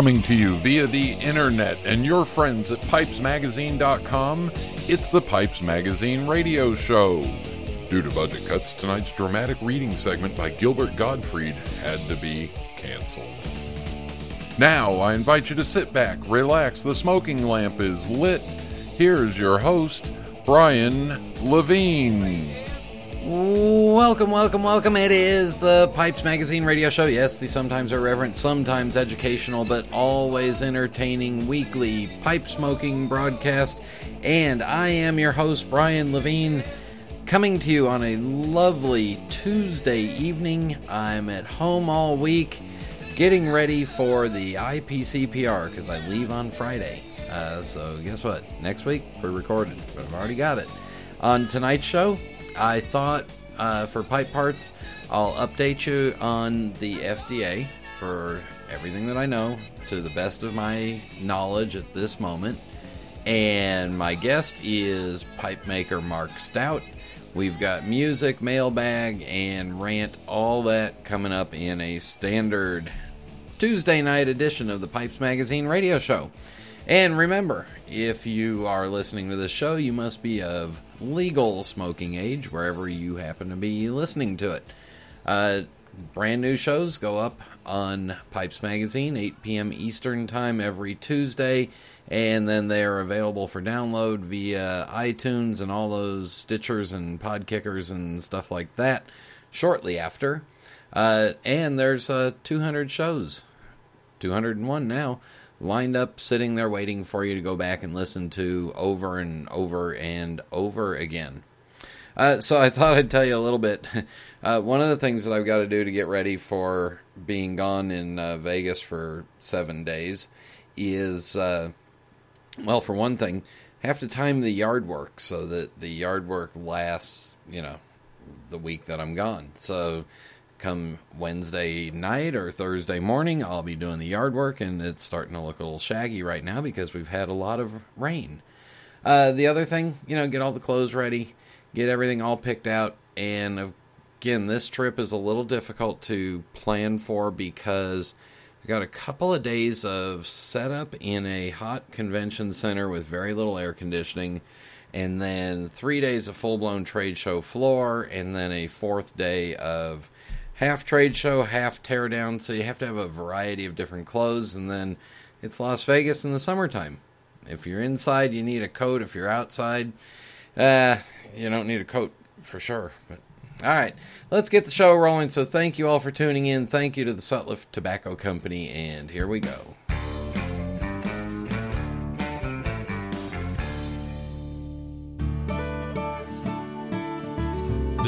Coming to you via the internet and your friends at pipesmagazine.com, it's the Pipes Magazine radio show. Due to budget cuts, tonight's dramatic reading segment by Gilbert Gottfried had to be canceled. Now, I invite you to sit back, relax, the smoking lamp is lit. Here's your host, Brian Levine. Welcome, welcome, welcome. It is the Pipes Magazine radio show. Yes, the sometimes irreverent, sometimes educational, but always entertaining weekly pipe smoking broadcast. And I am your host, Brian Levine, coming to you on a lovely Tuesday evening. I'm at home all week getting ready for the IPCPR because I leave on Friday. Uh, so, guess what? Next week, we're but I've already got it. On tonight's show, I thought uh, for pipe parts, I'll update you on the FDA for everything that I know to the best of my knowledge at this moment. And my guest is pipe maker Mark Stout. We've got music, mailbag, and rant, all that coming up in a standard Tuesday night edition of the Pipes Magazine radio show. And remember, if you are listening to this show, you must be of legal smoking age wherever you happen to be listening to it. Uh, brand new shows go up on Pipes Magazine, 8 p.m. Eastern Time every Tuesday, and then they are available for download via iTunes and all those Stitchers and Podkickers and stuff like that shortly after. Uh, and there's uh, 200 shows, 201 now lined up sitting there waiting for you to go back and listen to over and over and over again. Uh, so I thought I'd tell you a little bit. Uh, one of the things that I've got to do to get ready for being gone in uh, Vegas for seven days is, uh, well, for one thing, have to time the yard work so that the yard work lasts, you know, the week that I'm gone. So come Wednesday night or Thursday morning, I'll be doing the yard work, and it's starting to look a little shaggy right now because we've had a lot of rain. Uh, the other thing, you know, get all the clothes ready, get everything all picked out, and again, this trip is a little difficult to plan for because I got a couple of days of setup in a hot convention center with very little air conditioning and then three days of full blown trade show floor, and then a fourth day of half trade show, half teardown. So you have to have a variety of different clothes, and then it's Las Vegas in the summertime. If you're inside, you need a coat. If you're outside, uh, you don't need a coat for sure. But all right, let's get the show rolling. So thank you all for tuning in. Thank you to the Sutliff Tobacco Company, and here we go.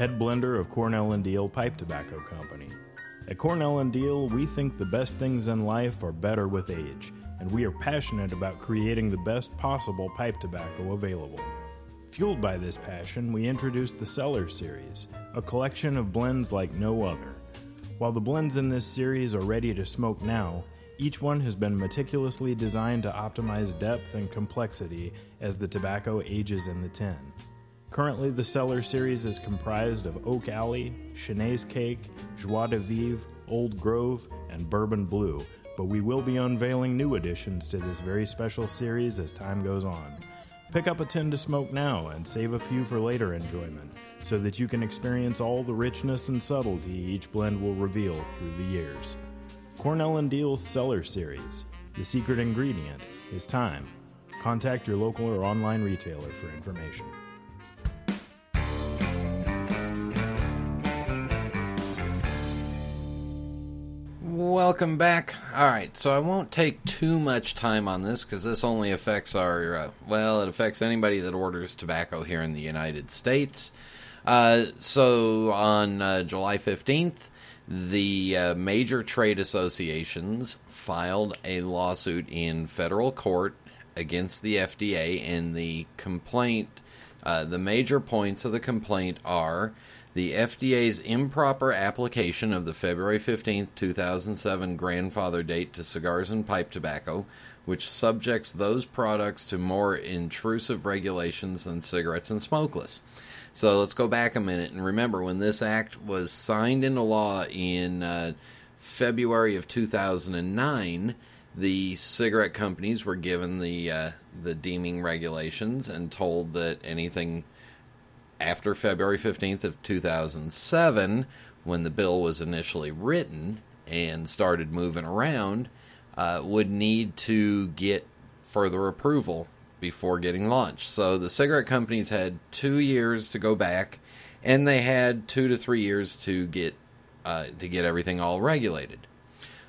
head blender of Cornell and Diehl Pipe Tobacco Company. At Cornell and Diehl, we think the best things in life are better with age, and we are passionate about creating the best possible pipe tobacco available. Fueled by this passion, we introduced the Cellar Series, a collection of blends like no other. While the blends in this series are ready to smoke now, each one has been meticulously designed to optimize depth and complexity as the tobacco ages in the tin. Currently, the Cellar series is comprised of Oak Alley, Cheneys Cake, Joie de Vivre, Old Grove, and Bourbon Blue, but we will be unveiling new additions to this very special series as time goes on. Pick up a tin to smoke now and save a few for later enjoyment, so that you can experience all the richness and subtlety each blend will reveal through the years. Cornell and Diehl's Cellar Series. The secret ingredient is time. Contact your local or online retailer for information. Welcome back. All right, so I won't take too much time on this because this only affects our, uh, well, it affects anybody that orders tobacco here in the United States. Uh, so on uh, July 15th, the uh, major trade associations filed a lawsuit in federal court against the FDA, and the complaint, uh, the major points of the complaint are the FDA's improper application of the February 15, 2007 grandfather date to cigars and pipe tobacco, which subjects those products to more intrusive regulations than cigarettes and smokeless. So let's go back a minute and remember when this act was signed into law in uh, February of 2009, the cigarette companies were given the uh, the deeming regulations and told that anything after February 15th of 2007, when the bill was initially written and started moving around, uh, would need to get further approval before getting launched. So the cigarette companies had two years to go back, and they had two to three years to get uh, to get everything all regulated.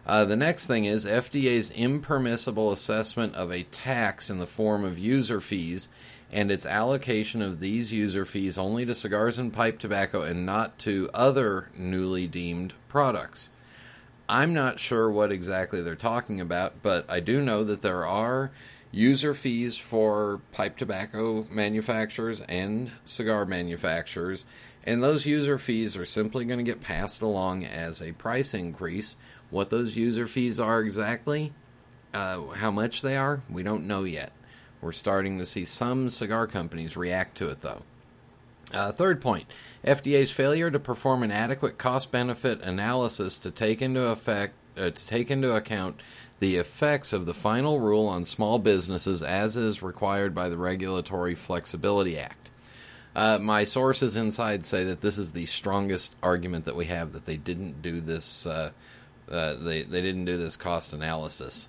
Uh, the next thing is FDA's impermissible assessment of a tax in the form of user fees and its allocation of these user fees only to cigars and pipe tobacco and not to other newly deemed products. I'm not sure what exactly they're talking about, but I do know that there are user fees for pipe tobacco manufacturers and cigar manufacturers, and those user fees are simply going to get passed along as a price increase. What those user fees are exactly, uh, how much they are, we don't know yet. We're starting to see some cigar companies react to it, though. Uh, third point FDA's failure to perform an adequate cost benefit analysis to take into effect uh, to take into account the effects of the final rule on small businesses as is required by the Regulatory Flexibility Act. Uh, my sources inside say that this is the strongest argument that we have that they didn't do this. Uh, uh, they they didn't do this cost analysis.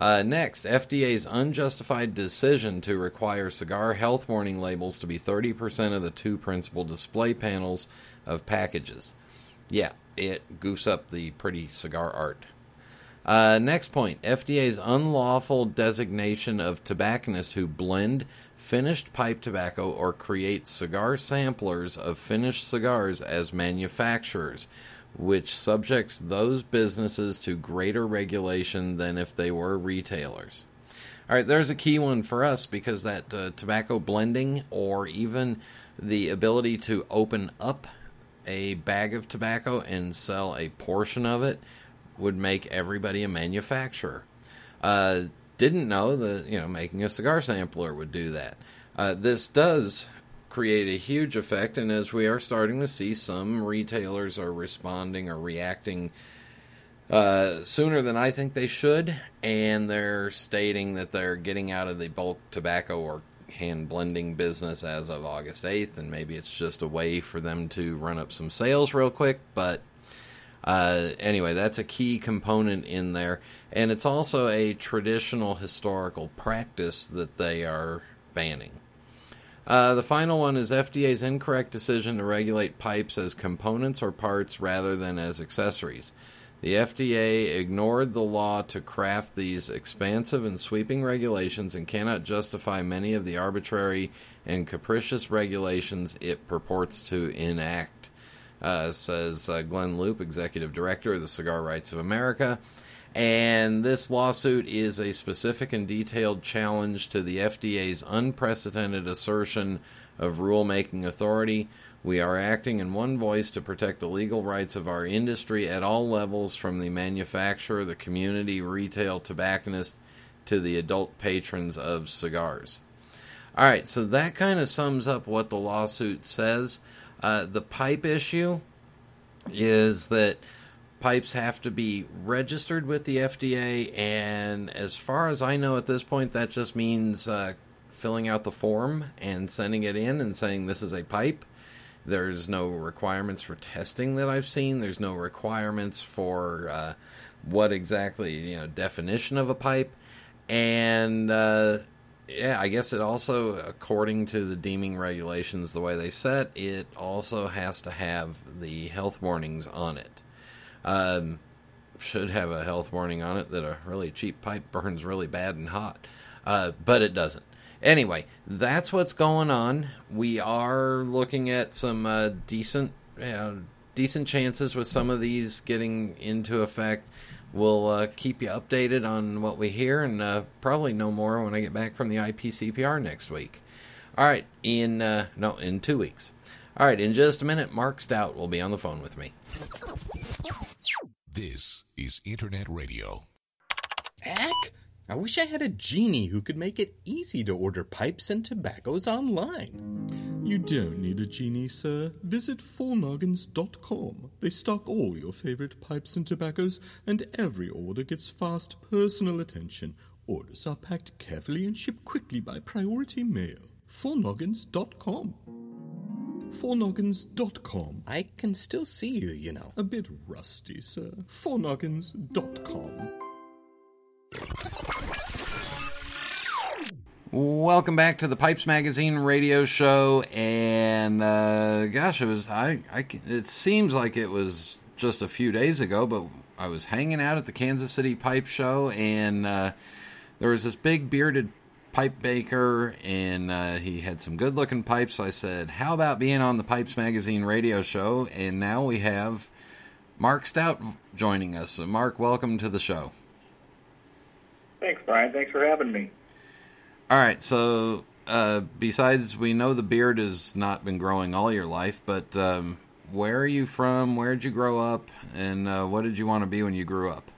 Uh, next, FDA's unjustified decision to require cigar health warning labels to be 30% of the two principal display panels of packages. Yeah, it goofs up the pretty cigar art. Uh, next point FDA's unlawful designation of tobacconists who blend finished pipe tobacco or create cigar samplers of finished cigars as manufacturers, which subjects those businesses to greater regulation than if they were retailers. All right, there's a key one for us because that uh, tobacco blending or even the ability to open up a bag of tobacco and sell a portion of it would make everybody a manufacturer. Uh, didn't know that you know making a cigar sampler would do that. Uh, this does create a huge effect, and as we are starting to see, some retailers are responding or reacting uh, sooner than I think they should, and they're stating that they're getting out of the bulk tobacco or hand blending business as of August 8th, and maybe it's just a way for them to run up some sales real quick, but uh, anyway, that's a key component in there, and it's also a traditional historical practice that they are banning. Uh, the final one is FDA's incorrect decision to regulate pipes as components or parts rather than as accessories. The FDA ignored the law to craft these expansive and sweeping regulations and cannot justify many of the arbitrary and capricious regulations it purports to enact uh, says uh, Glynn Loope, executive director of the Cigar Rights of America. And this lawsuit is a specific and detailed challenge to the FDA's unprecedented assertion of rulemaking authority. We are acting in one voice to protect the legal rights of our industry at all levels, from the manufacturer, the community, retail, tobacconist, to the adult patrons of cigars. All right, so that kind of sums up what the lawsuit says. Uh, the pipe issue is that pipes have to be registered with the FDA, and as far as I know at this point, that just means uh, filling out the form and sending it in and saying this is a pipe. There's no requirements for testing that I've seen. There's no requirements for uh, what exactly you know definition of a pipe, and uh, yeah, I guess it also, according to the deeming regulations, the way they set it, also has to have the health warnings on it. Um, should have a health warning on it that a really cheap pipe burns really bad and hot, uh, but it doesn't. Anyway, that's what's going on. We are looking at some uh, decent, decent chances with some of these getting into effect. We'll uh, keep you updated on what we hear, and uh, probably no more when I get back from the IPCPR next week. All right, in uh, no, in two weeks. All right, in just a minute, Mark Stout will be on the phone with me. This is Internet Radio. Heck, I wish I had a genie who could make it easy to order pipes and tobaccos online. You don't need a genie, sir. Visit fournoggins.com. They stock all your favorite pipes and tobaccos, and every order gets fast personal attention. Orders are packed carefully and shipped quickly by priority mail. fournoggins.com. fournoggins.com. I can still see you, you know. A bit rusty, sir. fournoggins.com. Welcome back to the Pipes Magazine radio show, and uh, gosh, it was I, I. It seems like it was just a few days ago, but I was hanging out at the Kansas City Pipe Show, and uh, there was this big bearded pipe baker, and uh, he had some good-looking pipes. So I said, "How about being on the Pipes Magazine radio show?" And now we have Mark Stout joining us. So Mark, welcome to the show. Thanks, Brian. Thanks for having me. All right, so uh, besides, we know the beard has not been growing all your life, but um, where are you from? Where did you grow up? And uh, what did you want to be when you grew up?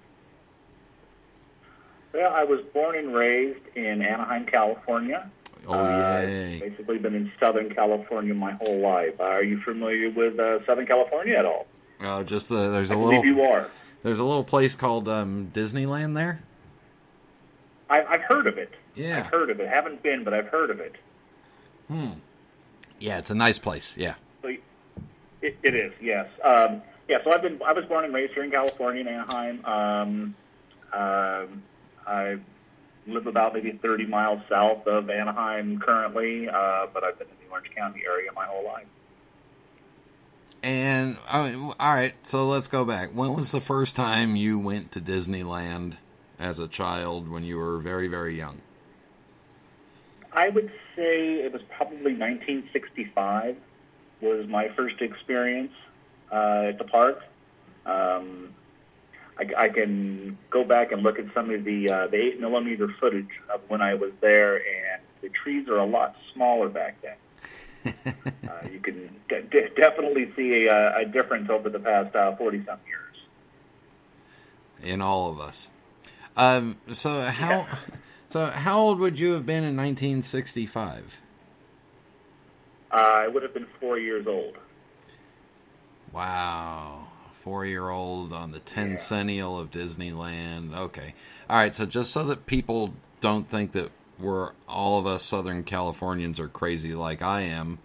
Well, I was born and raised in Anaheim, California. Oh, Uh, yay. basically been in Southern California my whole life. Are you familiar with uh, Southern California at all? Oh, just the, there's a I little you are. there's a little place called um, Disneyland there. I, I've heard of it. Yeah. I've heard of it. Haven't been, but I've heard of it. Hmm. Yeah, it's a nice place. Yeah. It, it is, yes. Um, yeah, so I've been I was born and raised here in California in Anaheim. Um, um, I live about maybe 30 miles south of Anaheim currently, uh, but I've been in the Orange County area my whole life. And I mean, all right, so let's go back. When was the first time you went to Disneyland as a child when you were very very young? I would say it was probably 1965 was my first experience uh, at the park. Um, I, I can go back and look at some of the uh, the eight millimeter footage of when I was there, and the trees are a lot smaller back then. uh, you can de- de- definitely see a, a difference over the past uh, 40 some years. in all of us. Um, so how so how old would you have been in 1965? Uh, I would have been four years old. Wow, four year old on the tencennial of Disneyland. Okay, all right. So just so that people don't think that we're all of us Southern Californians are crazy like I am.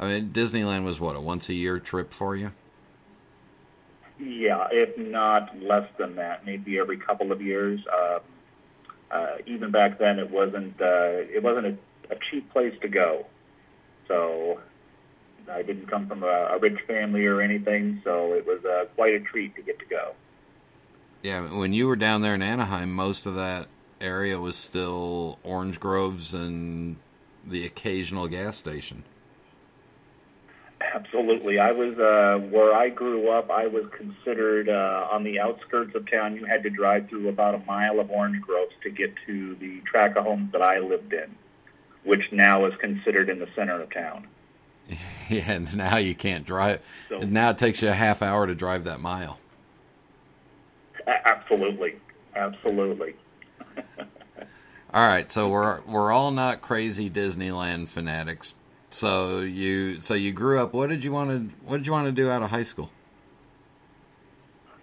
I mean, Disneyland was what a once a year trip for you. Yeah, if not less than that, maybe every couple of years. Um, uh, even back then, it wasn't uh, it wasn't a, a cheap place to go. So I didn't come from a, a rich family or anything, so it was uh, quite a treat to get to go. Yeah, when you were down there in Anaheim, most of that area was still orange groves and the occasional gas station. Absolutely, I was uh, where I grew up. I was considered uh, on the outskirts of town. You had to drive through about a mile of orange groves to get to the tract of homes that I lived in, which now is considered in the center of town. Yeah, and now you can't drive. So- and now it takes you a half hour to drive that mile. Absolutely, absolutely. All right, so we're we're all not crazy Disneyland fanatics. So you so you grew up. What did you want to What did you want to do out of high school?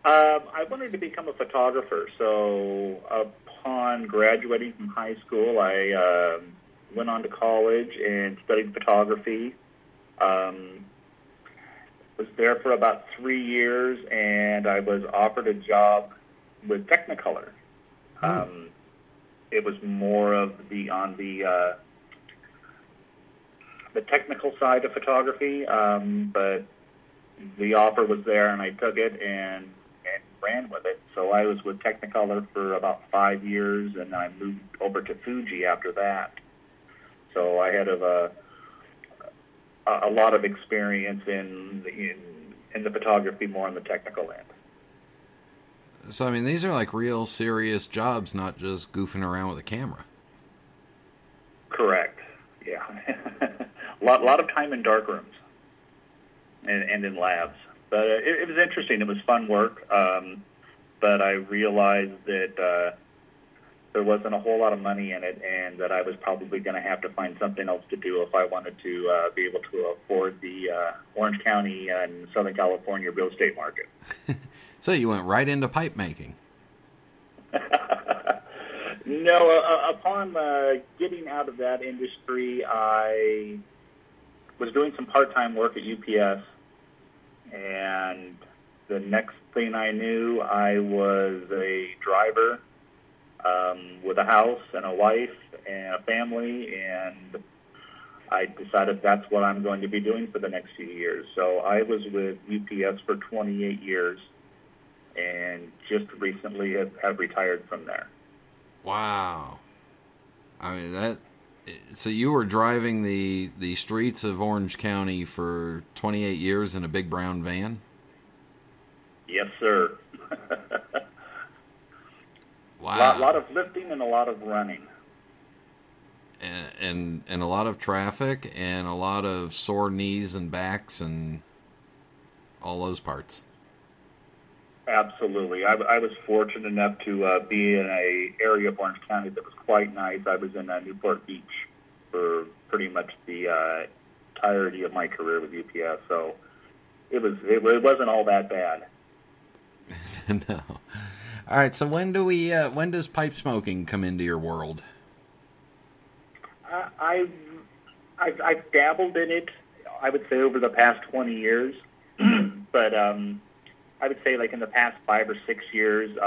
Um, I wanted to become a photographer. So upon graduating from high school, I um, went on to college and studied photography. Um, was there for about three years, and I was offered a job with Technicolor. Um, it was more of the on the uh, the technical side of photography, um, but the offer was there, and I took it and and ran with it. So I was with Technicolor for about five years, and I moved over to Fuji after that. So I had a a, a lot of experience in in and the photography more on the technical end. So I mean, these are like real serious jobs, not just goofing around with a camera. Correct. Yeah, a lot, lot of time in dark rooms and, and in labs. But uh, it, it was interesting. It was fun work. Um, but I realized that uh, there wasn't a whole lot of money in it, and that I was probably going to have to find something else to do if I wanted to uh, be able to afford the uh, Orange County and Southern California real estate market. so you went right into pipe making. no, uh, uh, upon uh, getting out of that industry, I was doing some part-time work at UPS, and the next thing I knew, I was a driver um, with a house and a wife and a family, and I decided that's what I'm going to be doing for the next few years. So I was with UPS for 28 years, and just recently have, have retired from there. Wow. I mean that. So you were driving the the streets of Orange County for 28 years in a big brown van. Yes, sir. Wow. A lot, lot, of lifting and a lot of running. And, and and a lot of traffic and a lot of sore knees and backs and all those parts. Absolutely. I, I was fortunate enough to uh, be in a area of Orange County that was quite nice. I was in uh, Newport Beach for pretty much the uh, entirety of my career with UPS, so it was it, it wasn't all that bad. no. All right. So when do we? Uh, when does pipe smoking come into your world? Uh, I've, I've I've dabbled in it. I would say over the past twenty years, but um, I would say like in the past five or six years, uh,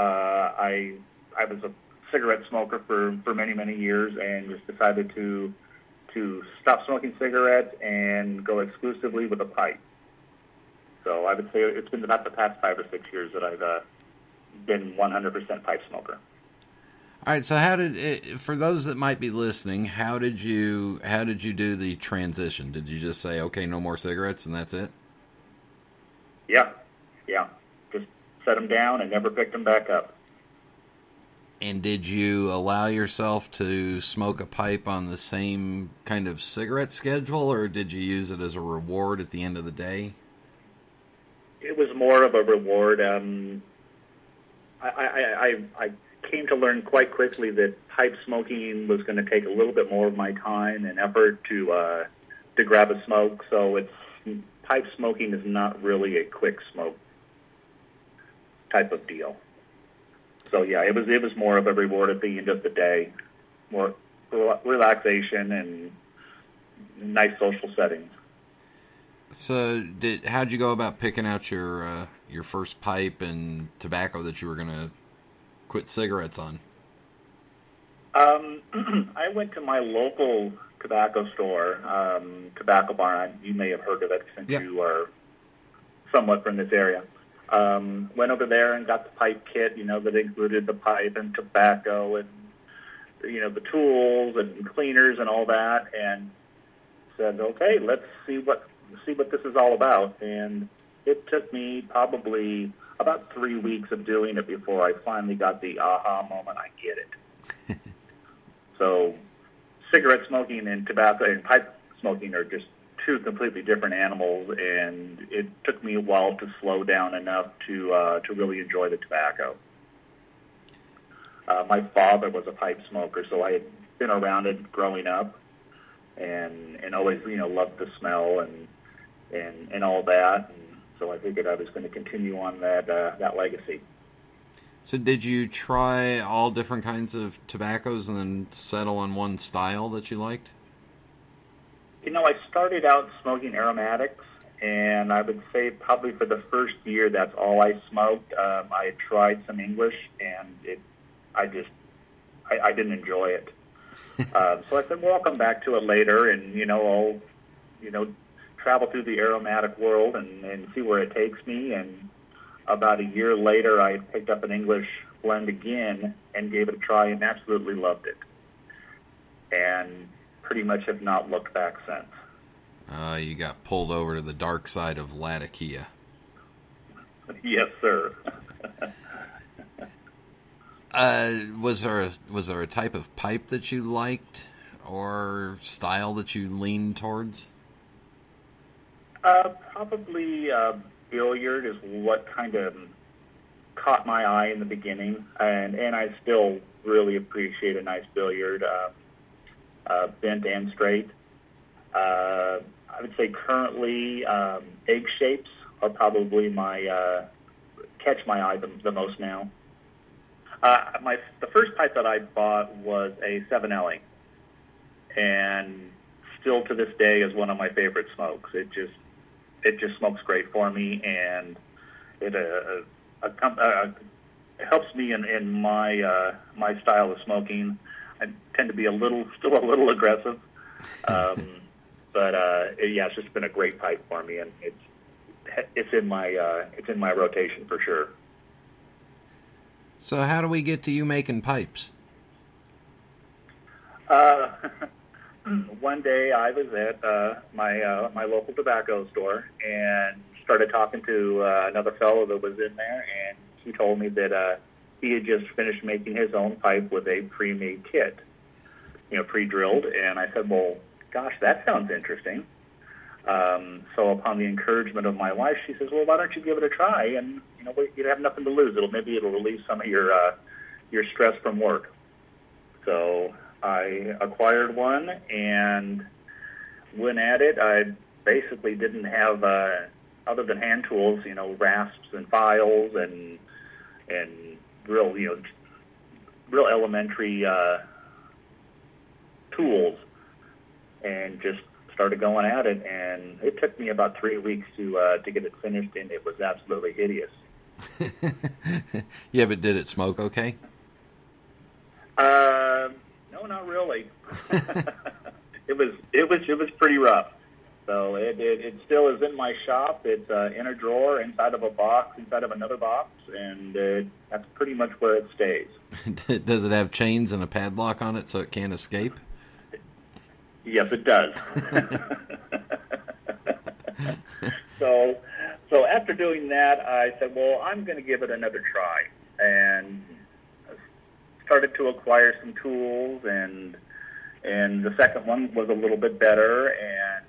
I I was a cigarette smoker for for many many years, and just decided to to stop smoking cigarettes and go exclusively with a pipe. So I would say it's been about the past five or six years that I've uh, been 100% pipe smoker. All right. So how did it, for those that might be listening, how did you how did you do the transition? Did you just say, okay, no more cigarettes, and that's it? Yeah, yeah Just set them down and never picked them back up. And did you allow yourself to smoke a pipe on the same kind of cigarette schedule, or did you use it as a reward at the end of the day? It was more of a reward. Um, I, I, I, came to learn quite quickly that pipe smoking was going to take a little bit more of my time and effort to uh, to grab a smoke. So it's pipe smoking is not really a quick smoke type of deal. So yeah, it was it was more of a reward at the end of the day, more relaxation and nice social settings. So, did how'd you go about picking out your uh, your first pipe and tobacco that you were going to quit cigarettes on? Um, I went to my local tobacco store, um, Tobacco Barn. You may have heard of it since yep. you are somewhat from this area. Um, went over there and got the pipe kit, you know, that included the pipe and tobacco and, you know, the tools and cleaners and all that, and said, okay, let's see what see what this is all about. And it took me probably about three weeks of doing it before I finally got the aha moment. I get it. so, cigarette smoking and tobacco and pipe smoking are just two completely different animals, and it took me a while to slow down enough to uh, to really enjoy the tobacco. Uh, my father was a pipe smoker, so I had been around it growing up, and and always you know loved the smell and and and all that. And so I figured I was going to continue on that uh, that legacy. So did you try all different kinds of tobaccos and then settle on one style that you liked? You know, I started out smoking aromatics, and I would say probably for the first year, that's all I smoked. Um, I tried some English, and it, I just, I, I didn't enjoy it. um, so I said, well, I'll come back to it later, and you know, I'll, you know, travel through the aromatic world and, and see where it takes me. And about a year later, I picked up an English blend again and gave it a try, and absolutely loved it. And pretty much have not looked back since. Uh, you got pulled over to the dark side of Latakia. yes, sir. uh, was there a, was there a type of pipe that you liked or style that you leaned towards? Uh, probably uh, billiard is what kind of caught my eye in the beginning, and and I still really appreciate a nice billiard, uh, uh, bent and straight. Uh, I would say currently um, egg shapes are probably my uh, catch my eye the, the most now. Uh, my the first pipe that I bought was a 7L, and still to this day is one of my favorite smokes. It just it just smokes great for me, and it uh, uh, uh, helps me in, in my uh, my style of smoking. I tend to be a little still a little aggressive, um, but uh, it, yeah, it's just been a great pipe for me, and it's it's in my uh, it's in my rotation for sure. So how do we get to you making pipes? Uh, one day I was at uh, my uh, my local tobacco store and started talking to uh, another fellow that was in there, and he told me that uh, he had just finished making his own pipe with a pre-made kit, you know, pre-drilled. And I said, "Well, gosh, that sounds interesting." Um, so upon the encouragement of my wife, she says, "Well, why don't you give it a try? And you know, you have nothing to lose. It'll maybe it'll relieve some of your uh, your stress from work." So I acquired one and went at it. I basically didn't have, uh, other than hand tools, you know, rasps and files and and real, you know, real elementary uh, tools, and just started going at it. And it took me about three weeks to uh, to get it finished, and it was absolutely hideous. yeah, but did it smoke okay? Uh, no, not really. it was it was it was pretty rough. So it, it, it still is in my shop. It's uh, in a drawer inside of a box, inside of another box, and uh, that's pretty much where it stays. does it have chains and a padlock on it so it can't escape? Yes, it does. so, so after doing that, I said, "Well, I'm going to give it another try," and started to acquire some tools, and and the second one was a little bit better, and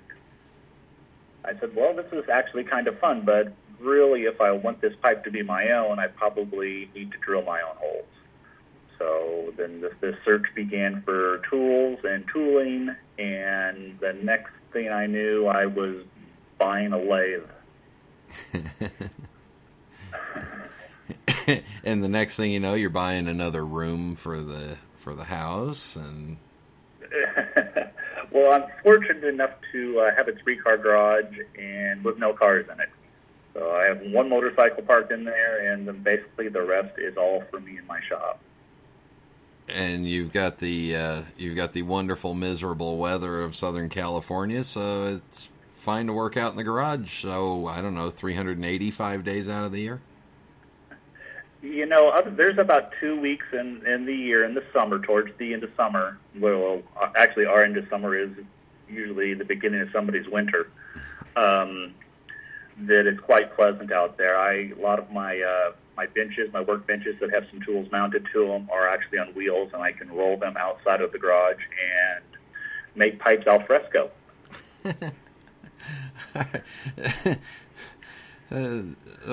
I said, well, this is actually kind of fun, but really, if I want this pipe to be my own, I probably need to drill my own holes. So then this, this search began for tools and tooling, and the next thing I knew, I was buying a lathe. and the next thing you know, you're buying another room for the for the house, and well, I'm fortunate enough to uh, have a three car garage and with no cars in it. So I have one motorcycle parked in there, and then basically the rest is all for me in my shop. And you've got the uh, you've got the wonderful, miserable weather of Southern California, so it's fine to work out in the garage. So I don't know, 385 days out of the year. You know, there's about two weeks in in the year in the summer, towards the end of summer. Well, uh, actually, our end of summer is usually the beginning of somebody's winter. Um, that it's quite pleasant out there. I a lot of my uh, my benches, my work benches that have some tools mounted to them, are actually on wheels, and I can roll them outside of the garage and make pipes al fresco. Uh,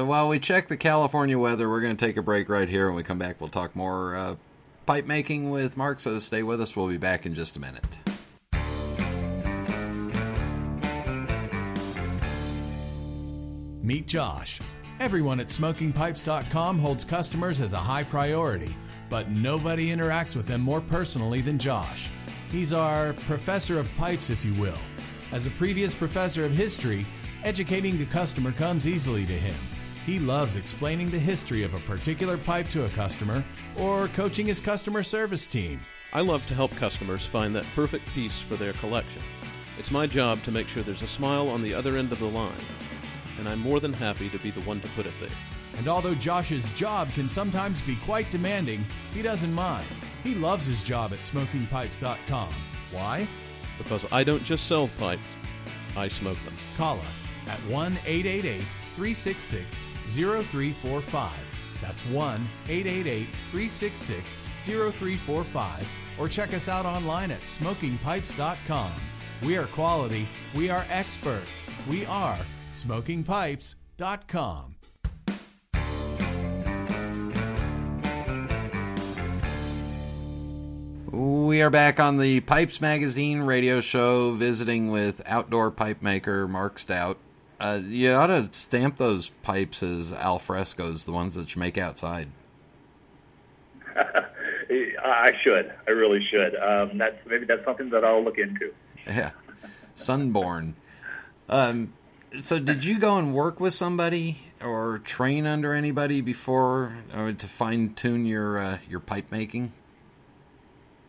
while we check the California weather, we're going to take a break right here. When we come back, we'll talk more uh, pipe making with Mark. So stay with us. We'll be back in just a minute. Meet Josh. Everyone at smokingpipes.com holds customers as a high priority, but nobody interacts with them more personally than Josh. He's our professor of pipes, if you will. As a previous professor of history, educating the customer comes easily to him. He loves explaining the history of a particular pipe to a customer or coaching his customer service team. I love to help customers find that perfect piece for their collection. It's my job to make sure there's a smile on the other end of the line, and I'm more than happy to be the one to put it there. And although Josh's job can sometimes be quite demanding, he doesn't mind. He loves his job at smokingpipes.com. Why? Because I don't just sell pipes, I smoke them. Call us at 1 888 366 0345. That's 1 888 366 0345 or check us out online at smokingpipes.com. We are quality, we are experts, we are smokingpipes.com. We are back on the Pipes Magazine radio show, visiting with outdoor pipe maker Mark Stout. Uh, you ought to stamp those pipes as al frescos, the ones that you make outside. I should. I really should. Um, that's maybe that's something that I'll look into. Yeah, sunborn. Um, so, did you go and work with somebody or train under anybody before uh, to fine tune your uh, your pipe making?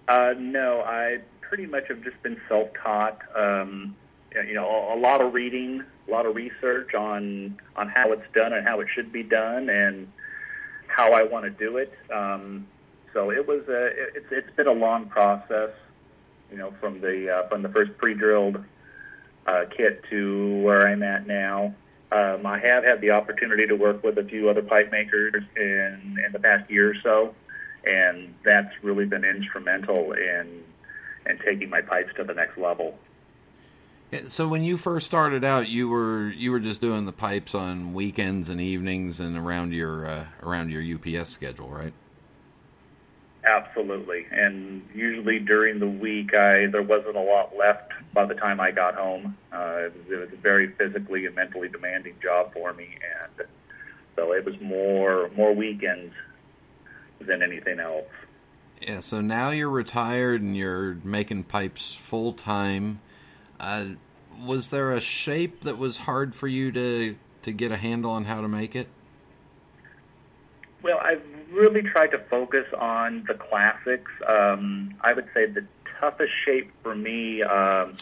Uh, no, I pretty much have just been self taught. Um, you know, a lot of reading, a lot of research on on how it's done and how it should be done, and how I want to do it. Um, so it was a, it's it's been a long process, you know, from the uh, from the first pre-drilled uh, kit to where I'm at now. Um, I have had the opportunity to work with a few other pipe makers in in the past year or so, and that's really been instrumental in in taking my pipes to the next level. So when you first started out, you were you were just doing the pipes on weekends and evenings and around your uh, around your UPS schedule, right? Absolutely, and usually during the week, I there wasn't a lot left by the time I got home. Uh, it, was, it was a very physically and mentally demanding job for me, and so it was more more weekends than anything else. Yeah. So now you're retired and you're making pipes full time. Uh, was there a shape that was hard for you to to get a handle on how to make it? Well, I've really tried to focus on the classics. Um, I would say the toughest shape for me, um,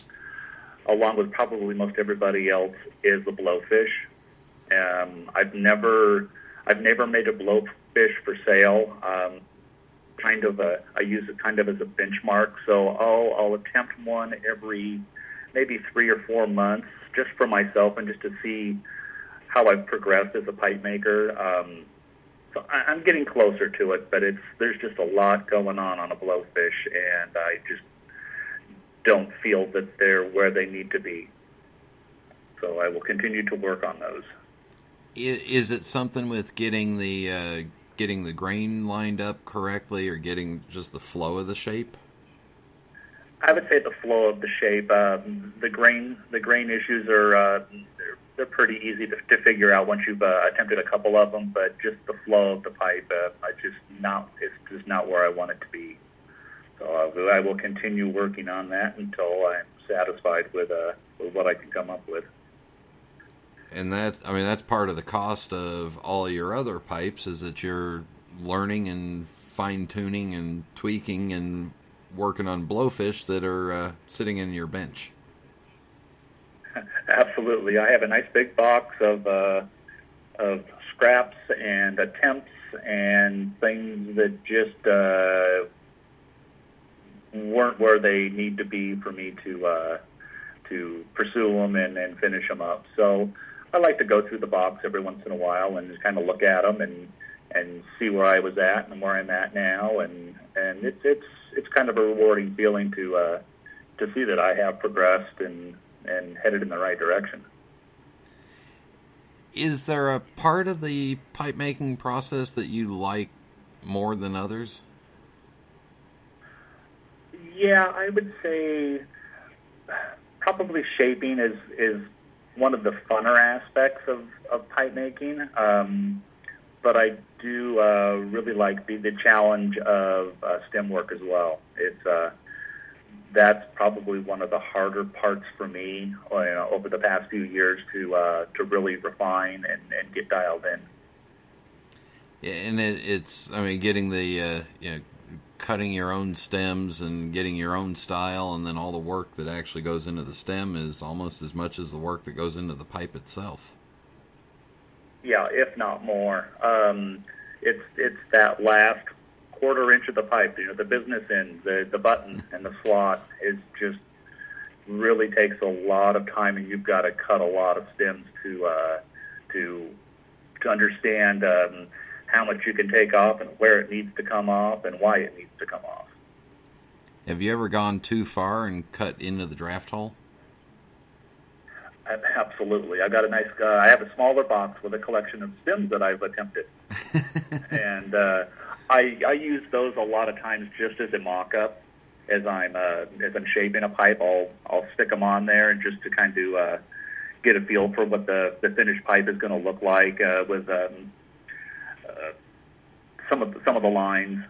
along with probably most everybody else, is the blowfish. Um, I've never, I've never made a blowfish for sale. Um, kind of a, I use it kind of as a benchmark. So I'll, I'll attempt one every maybe three or four months, just for myself and just to see how I've progressed as a pipe maker. Um, so I, I'm getting closer to it, but it's there's just a lot going on on a blowfish, and I just don't feel that they're where they need to be. So I will continue to work on those. Is it something with getting the uh, getting the grain lined up correctly, or getting just the flow of the shape? I would say the flow of the shape. Um, the grain, the grain issues are uh, they're, they're pretty easy to, to figure out once you've uh, attempted a couple of them. But just the flow of the pipe, uh, I just not it's just not where I want it to be. So uh, I will continue working on that until I'm satisfied with uh, with what I can come up with. And that, I mean, that's part of the cost of all your other pipes is that you're learning and fine tuning and tweaking and working on blowfish that are uh, sitting in your bench. Absolutely, I have a nice big box of uh, of scraps and attempts and things that just uh, weren't where they need to be for me to uh, to pursue them and, and finish them up. So I like to go through the box every once in a while and just kind of look at them and and see where I was at and where I'm at now, and and it's it's it's kind of a rewarding feeling to uh, to see that I have progressed and and headed in the right direction. Is there a part of the pipe making process that you like more than others? Yeah, I would say probably shaping is is one of the funner aspects of, of pipe making. Um, but I do uh, really like the, the challenge of uh, stem work as well. It's uh, that's probably one of the harder parts for me you know, over the past few years to uh, to really refine and, and get dialed in. Yeah, and it, it's I mean getting the uh, you know cutting your own stems and getting your own style, and then all the work that actually goes into the stem is almost as much as the work that goes into the pipe itself. Yeah, if not more. Um, it's it's that last quarter inch of the pipe, you know, the business end, the the button and the slot is just really takes a lot of time, and you've got to cut a lot of stems to uh, to to understand um, how much you can take off and where it needs to come off and why it needs to come off. Have you ever gone too far and cut into the draft hole? Absolutely. I got a nice. Uh, I have a smaller box with a collection of stems that I've attempted, and uh, I I use those a lot of times just as a mock-up. As I'm uh, as I'm shaping a pipe, I'll I'll stick them on there and just to kind of uh, get a feel for what the the finished pipe is going to look like uh, with um, uh, some of the, some of the lines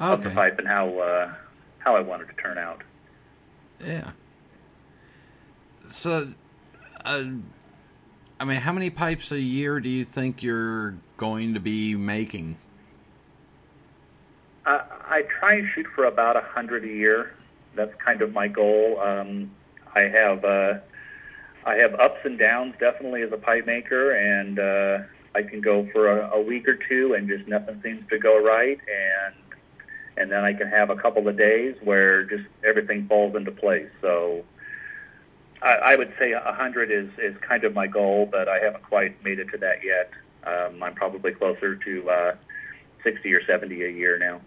okay. of the pipe and how uh, how I want it to turn out. Yeah. So, uh, I mean, how many pipes a year do you think you're going to be making? I, I try and shoot for about a hundred a year. That's kind of my goal. Um, I have uh, I have ups and downs definitely as a pipe maker, and uh, I can go for a, a week or two and just nothing seems to go right, and and then I can have a couple of days where just everything falls into place. So I, I would say a hundred is is kind of my goal, but I haven't quite made it to that yet. Um, I'm probably closer to uh, sixty or seventy a year now.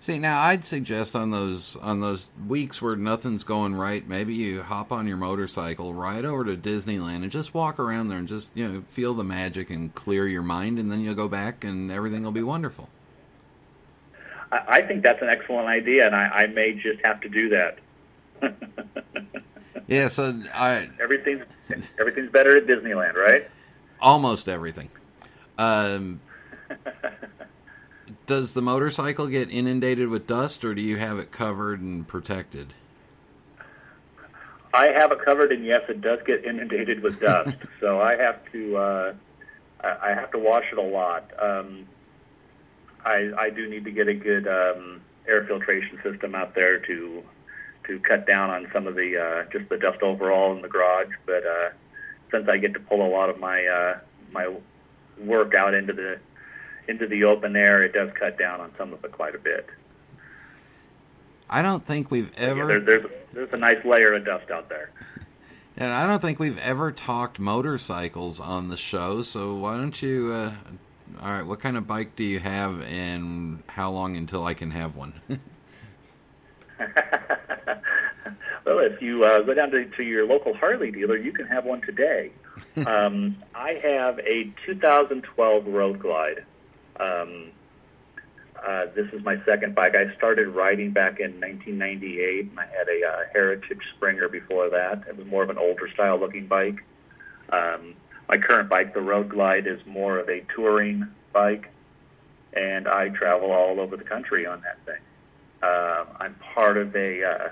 See, now I'd suggest on those on those weeks where nothing's going right, maybe you hop on your motorcycle, ride over to Disneyland, and just walk around there and just you know feel the magic and clear your mind, and then you'll go back and everything will be wonderful. I, I think that's an excellent idea, and I, I may just have to do that. yeah, so I everything's everything's better at Disneyland, right? Almost everything. Um, does the motorcycle get inundated with dust, or do you have it covered and protected? I have it covered, and yes, it does get inundated with dust. so I have to uh, I have to wash it a lot. Um, I I do need to get a good um, air filtration system out there to to cut down on some of the uh, just the dust overall in the garage. But uh, since I get to pull a lot of my uh, my work out into the into the open air, it does cut down on some of it quite a bit. I don't think we've ever. Yeah, there, there's there's a nice layer of dust out there. And I don't think we've ever talked motorcycles on the show. So why don't you? Uh, all right, what kind of bike do you have, and how long until I can have one? well, if you uh, go down to, to your local Harley dealer, you can have one today. um, I have a 2012 Road Glide. Um, uh, this is my second bike. I started riding back in 1998, and I had a uh, Heritage Springer before that. It was more of an older style looking bike. Um, my current bike, the Road Glide, is more of a touring bike, and I travel all over the country on that thing. Uh, I'm part of a uh,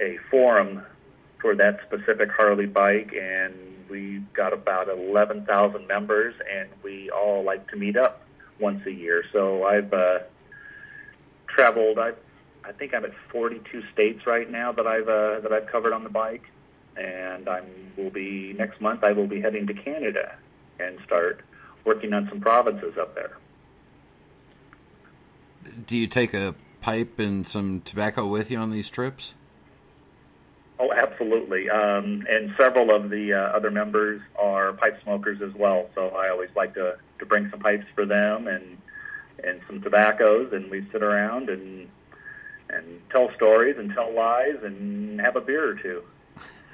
a forum for that specific Harley bike, and we've got about 11,000 members, and we all like to meet up once a year. So I've uh, traveled. I I think I'm at 42 states right now that I've uh, that I've covered on the bike, and I will be next month. I will be heading to Canada and start working on some provinces up there. Do you take a pipe and some tobacco with you on these trips? Oh, absolutely. Um, and several of the uh, other members are pipe smokers as well. So I always like to, to bring some pipes for them and and some tobaccos, and we sit around and and tell stories and tell lies and have a beer or two.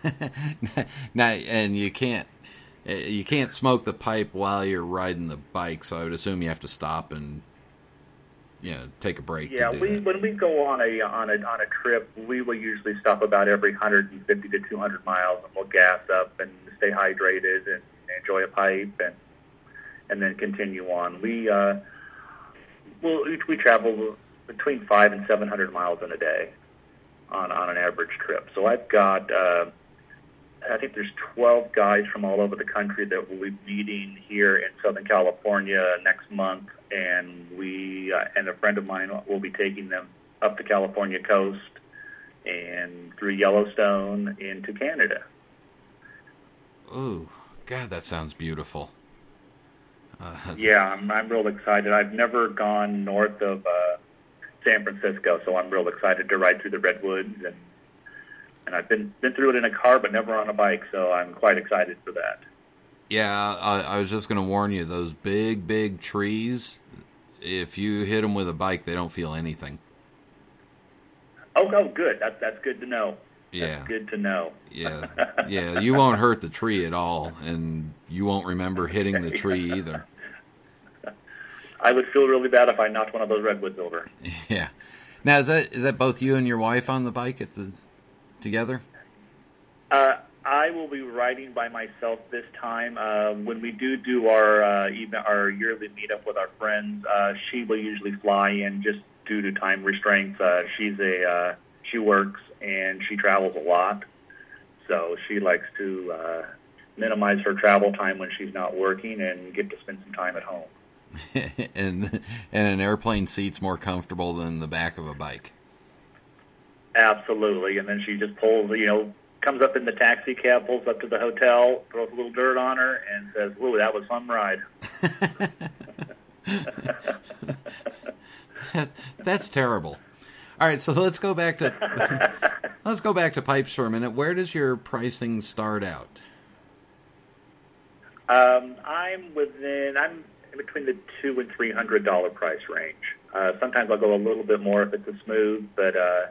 now, and you can't you can't smoke the pipe while you're riding the bike. So I would assume you have to stop and you know, take a break. Yeah, we when we go on a on a on a trip, we will usually stop about every 150 to 200 miles, and we'll gas up and stay hydrated and enjoy a pipe, and and then continue on. We uh, well, we travel between five and 700 miles in a day on on an average trip. So I've got. Uh, I think there's 12 guys from all over the country that will be meeting here in Southern California next month, and we uh, and a friend of mine will be taking them up the California coast and through Yellowstone into Canada. Ooh, God, that sounds beautiful. Uh, yeah, I'm I'm real excited. I've never gone north of uh, San Francisco, so I'm real excited to ride through the redwoods and and I've been been through it in a car, but never on a bike. So I'm quite excited for that. Yeah, I, I was just going to warn you. Those big, big trees. If you hit them with a bike, they don't feel anything. Oh, oh, good. That's that's good to know. Yeah. That's good to know. Yeah, yeah. You won't hurt the tree at all, and you won't remember hitting the tree either. I would feel really bad if I knocked one of those redwoods over. Yeah. Now is that is that both you and your wife on the bike at the together? Uh, I will be riding by myself this time. Uh, when we do do our uh, even our yearly meetup with our friends, uh, she will usually fly in just due to time restraints. Uh, she's a uh, she works and she travels a lot, so she likes to uh, minimize her travel time when she's not working and get to spend some time at home. and and an airplane seat's more comfortable than the back of a bike. Absolutely, and then she just pulls, you know, comes up in the taxi cab, pulls up to the hotel, throws a little dirt on her, and says, "Whoa, that was fun ride." That's terrible. All right, so let's go back to let's go back to pipes for a minute. Where does your pricing start out? Um, I'm within. I'm in between the two and three hundred dollar price range. Uh, sometimes I'll go a little bit more if it's a smooth, but uh,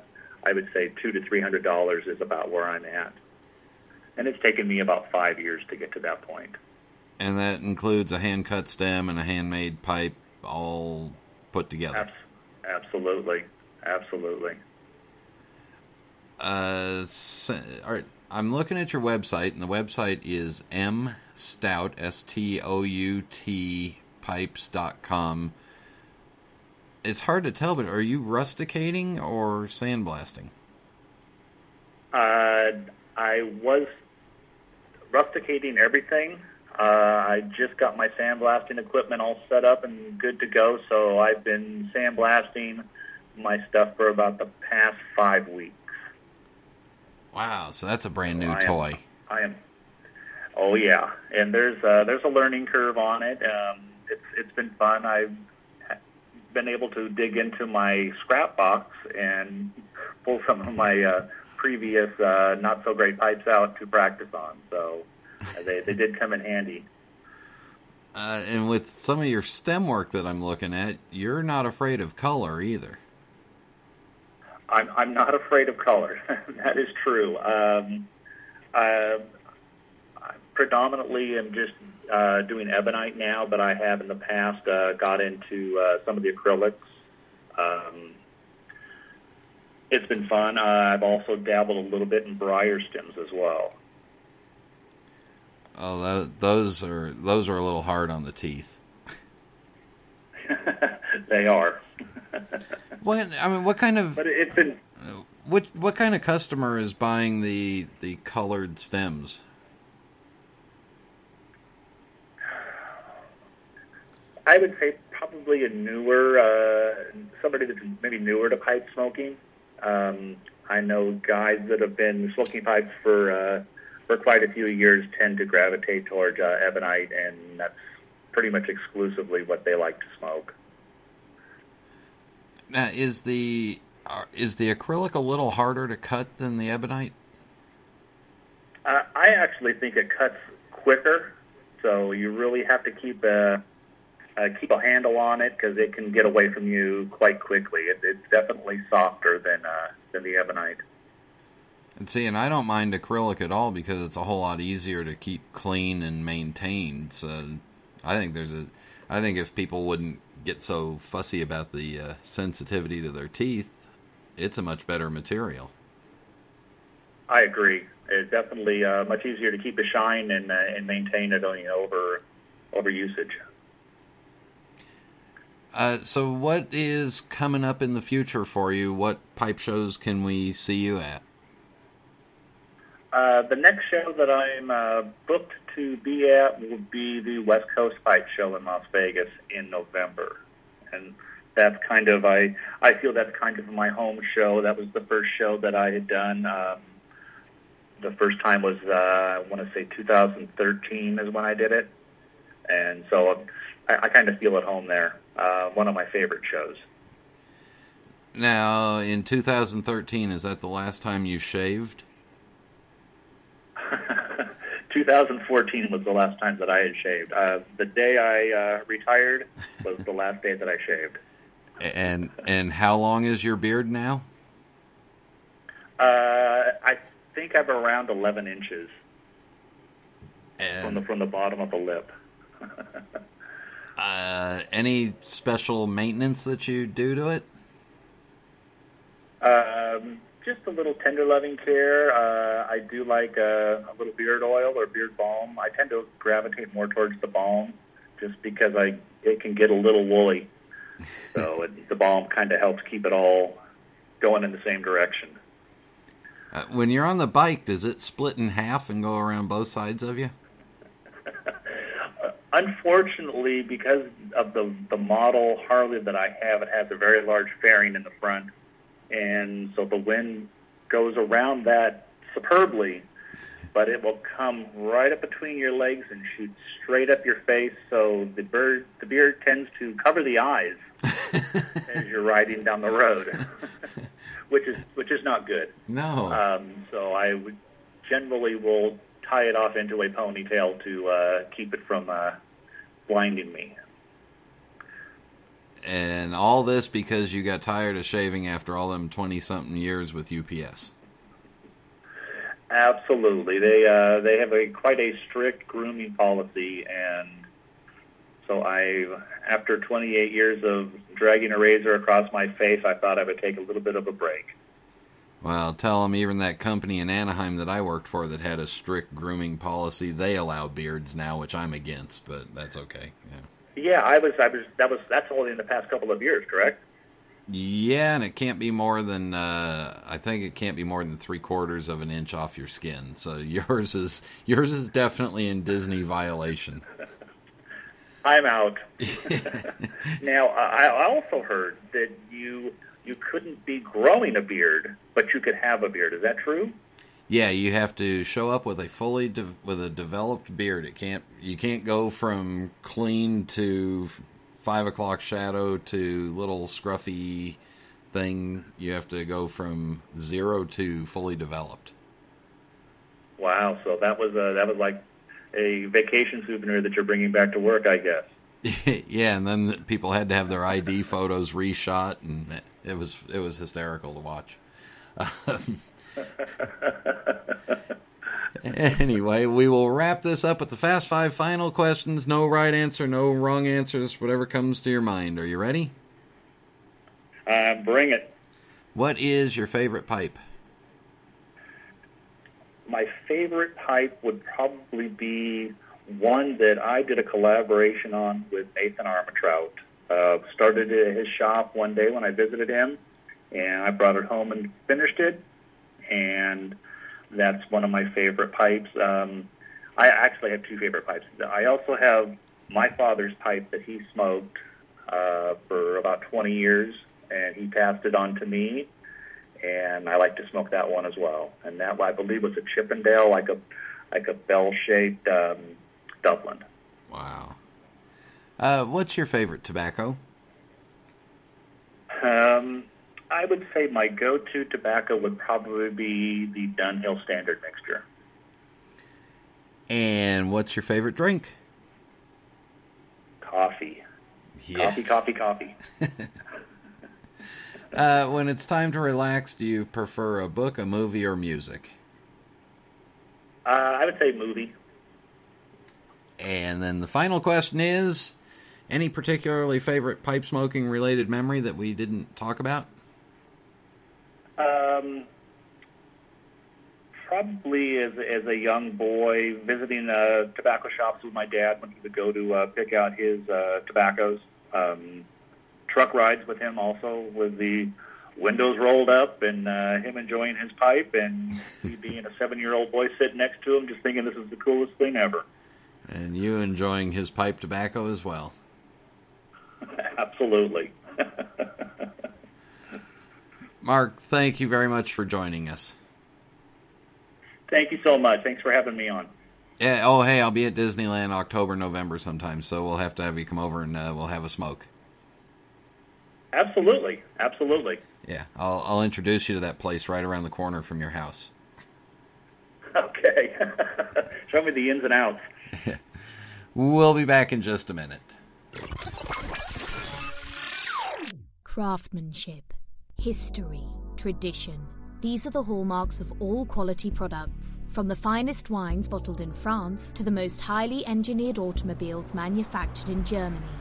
I would say two to three hundred dollars is about where I'm at. And it's taken me about five years to get to that point. And that includes a hand cut stem and a handmade pipe, all put together. Abs- absolutely, absolutely. Uh, s- all right. I'm looking at your website, and the website is m stout s t o u t pipes dot com. It's hard to tell, but are you rusticating or sandblasting? Uh, I was rusticating everything. Uh, I just got my sandblasting equipment all set up and good to go, so I've been sandblasting my stuff for about the past five weeks. Wow, so that's a brand new I am- toy. I am. Oh yeah, and there's uh, there's a learning curve on it. Um, it's it's been fun. I've been able to dig into my scrap box and pull some of my uh, previous uh, not so great pipes out to practice on. So uh, they they did come in handy. Uh, and with some of your stem work that I'm looking at, you're not afraid of color either. I'm I'm not afraid of color. that is true. Um, uh, I predominantly am just uh, doing ebonite now, but I have in the past uh, got into uh, some of the acrylics. Um, it's been fun. Uh, I've also dabbled a little bit in briar stems as well. Oh, tho- those are those are a little hard on the teeth. they are. What I mean, what kind of But it's been what what kind of customer is buying the the colored stems? I would say probably a newer, uh, somebody that's maybe newer to pipe smoking. Um, I know guys that have been smoking pipes for uh, for quite a few years tend to gravitate towards uh, ebonite, and that's pretty much exclusively what they like to smoke. Now, is the uh, is the acrylic a little harder to cut than the ebonite? Uh, I actually think it cuts quicker, so you really have to keep a uh, keep a handle on it because it can get away from you quite quickly. It, it's definitely softer than uh, than the ebonite. And see, and I don't mind acrylic at all because it's a whole lot easier to keep clean and maintained. So, I think there's a, I think if people wouldn't get so fussy about the uh, sensitivity to their teeth, it's a much better material. I agree. It's definitely uh, much easier to keep a shine and uh, and maintain it you know, over over usage. Uh, so, what is coming up in the future for you? What pipe shows can we see you at? Uh, the next show that I'm uh, booked to be at will be the West Coast Pipe Show in Las Vegas in November, and that's kind of I I feel that's kind of my home show. That was the first show that I had done. Um, the first time was uh, I want to say 2013 is when I did it, and so I, I kind of feel at home there. Uh, one of my favorite shows. Now, in 2013, is that the last time you shaved? 2014 was the last time that I had shaved. Uh, the day I uh, retired was the last day that I shaved. And and how long is your beard now? Uh, I think I'm around 11 inches And, from the from the bottom of the lip. uh, any special maintenance that you do to it? Um, just a little tender loving care. Uh, I do like a, a little beard oil or beard balm. I tend to gravitate more towards the balm, just because I it can get a little woolly. So it, the balm kind of helps keep it all going in the same direction. Uh, when you're on the bike, does it split in half and go around both sides of you? Unfortunately, because of the the model Harley that I have, it has a very large fairing in the front, and so the wind goes around that superbly, but it will come right up between your legs and shoot straight up your face. So the bird the beard tends to cover the eyes as you're riding down the road, which is which is not good. No. Um, so I would generally will tie it off into a ponytail to uh, keep it from uh, blinding me. And all this because you got tired of shaving after all them 20 something years with UPS. Absolutely, they uh, they have a quite a strict grooming policy, and so I, after 28 years of dragging a razor across my face, I thought I would take a little bit of a break. Well, tell them even that company in Anaheim that I worked for that had a strict grooming policy, they allow beards now, which I'm against, but that's okay. Yeah. Yeah, I was I was that was that's only in the past couple of years, correct? Yeah, and it can't be more than uh, I think it can't be more than three quarters of an inch off your skin. So yours is yours is definitely in Disney violation. I'm out. now, I I also heard that you you couldn't be growing a beard, but you could have a beard. Is that true? Yeah, you have to show up with a fully de- with a developed beard. It can't you can't go from clean to five o'clock shadow to little scruffy thing. You have to go from zero to fully developed. Wow. So that was uh, that was like a vacation souvenir that you're bringing back to work, I guess. yeah, and then people had to have their ID photos reshot, and it- was it was hysterical to watch. Um, anyway, we will wrap this up with the fast five final questions. No right answer, no wrong answers. Whatever comes to your mind. Are you ready? Uh, bring it. What is your favorite pipe? My favorite pipe would probably be one that I did a collaboration on with Nathan Armentrout. Uh, started at his shop one day when I visited him, and I brought it home and finished it. And that's one of my favorite pipes. Um, I actually have two favorite pipes. I also have my father's pipe that he smoked uh, for about 20 years, and he passed it on to me. And I like to smoke that one as well. And that I believe was a Chippendale, like a like a bell-shaped um, Dublin. Wow. Uh, what's your favorite tobacco? Um, I would say my go-to tobacco would probably be the Dunhill Standard mixture. And what's your favorite drink? Coffee. Coffee, coffee, coffee. Uh, when it's time to relax, do you prefer a book, a movie, or music? Uh, I would say movie. And then the final question is any particularly favorite pipe smoking related memory that we didn't talk about? Um, probably as, as a young boy, visiting uh, tobacco shops with my dad when he would go to uh, pick out his uh, tobaccos. Um, truck rides with him also with the windows rolled up and uh, him enjoying his pipe and me being a seven-year-old boy sitting next to him just thinking this is the coolest thing ever. And you enjoying his pipe tobacco as well. Absolutely. Mark, thank you very much for joining us. Thank you so much. Thanks for having me on. Yeah, oh, hey, I'll be at Disneyland October, November sometime, so we'll have to have you come over and uh, we'll have a smoke. Absolutely. Absolutely. Yeah, I'll, I'll introduce you to that place right around the corner from your house. Okay. Show me the ins and outs. We'll be back in just a minute. Craftsmanship, history, tradition. These are the hallmarks of all quality products, from the finest wines bottled in France to the most highly engineered automobiles manufactured in Germany.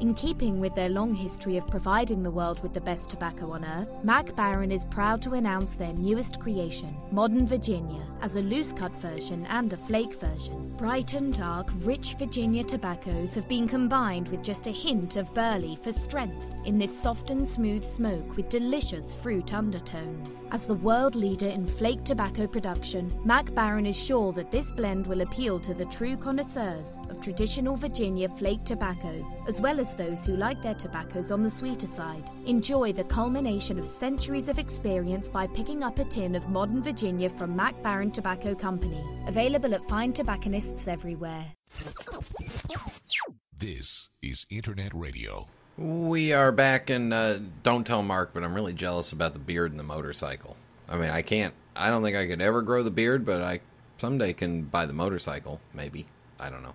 In keeping with their long history of providing the world with the best tobacco on earth, Mac Baren is proud to announce their newest creation, Modern Virginia, as a loose cut version and a flake version. Bright and dark, rich Virginia tobaccos have been combined with just a hint of burley for strength in this soft and smooth smoke with delicious fruit undertones. As the world leader in flake tobacco production, Mac Baren is sure that this blend will appeal to the true connoisseurs of traditional Virginia flake tobacco, as well as those who like their tobaccos on the sweeter side. Enjoy the culmination of centuries of experience by picking up a tin of modern Virginia from Mac Baren Tobacco Company. Available at fine tobacconists everywhere. This is Internet Radio. We are back, and uh, don't tell Mark, but I'm really jealous about the beard and the motorcycle. I mean, I can't. I don't think I could ever grow the beard, but I someday can buy the motorcycle. Maybe I don't know.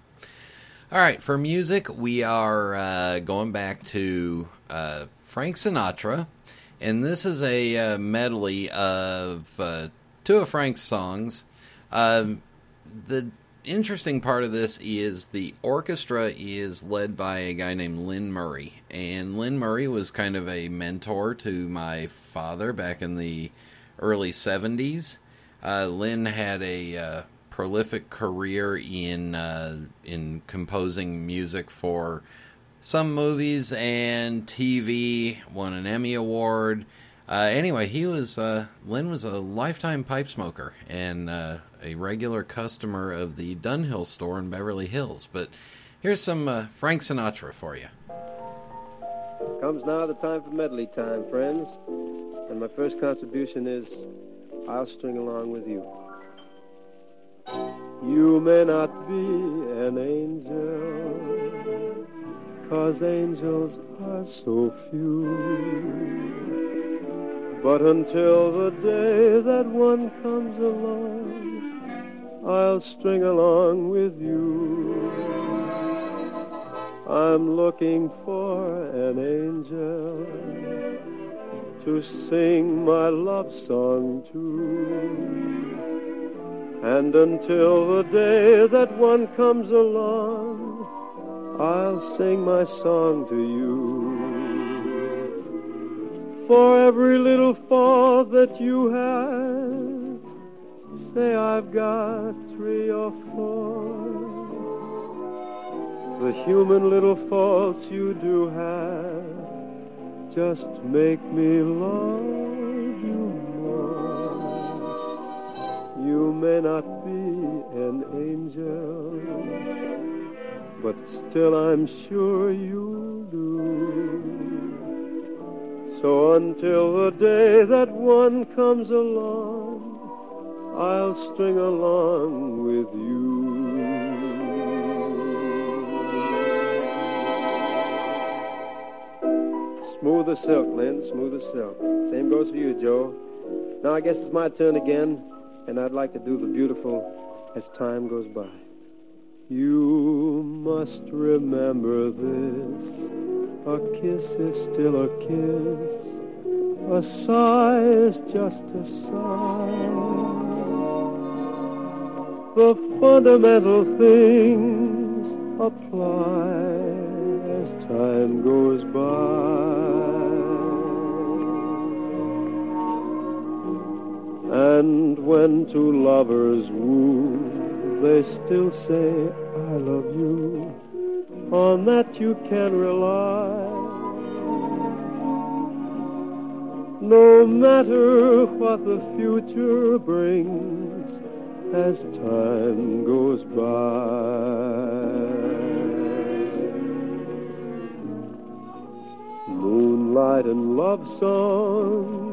All right, for music, we are uh, going back to uh, Frank Sinatra, and this is a uh, medley of uh, two of Frank's songs. Um, the interesting part of this is the orchestra is led by a guy named Lynn Murray, and Lynn Murray was kind of a mentor to my father back in the early 70s. Uh, Lynn had a uh, prolific career in uh, in composing music for some movies and TV. Won an Emmy award. Uh, anyway, he was uh, Lynn was a lifetime pipe smoker and uh, a regular customer of the Dunhill store in Beverly Hills. But here's some uh, Frank Sinatra for you. Comes now the time for medley time, friends. And my first contribution is I'll string along with you. You may not be an angel, cause angels are so few. But until the day that one comes along, I'll string along with you. I'm looking for an angel to sing my love song to. And until the day that one comes along, I'll sing my song to you. For every little fault that you have, say I've got three or four. The human little faults you do have just make me love You may not be an angel, but still I'm sure you'll do. So until the day that one comes along, I'll string along with you. Smooth as silk, Lynn, smooth as silk. Same goes for you, Joe. Now I guess it's my turn again, and I'd like to do the beautiful as time goes by. You must remember this. A kiss is still a kiss. A sigh is just a sigh. The fundamental things apply as time goes by. And when two lovers woo, they still say, I love you. On that you can rely. No matter what the future brings as time goes by. Moonlight and love songs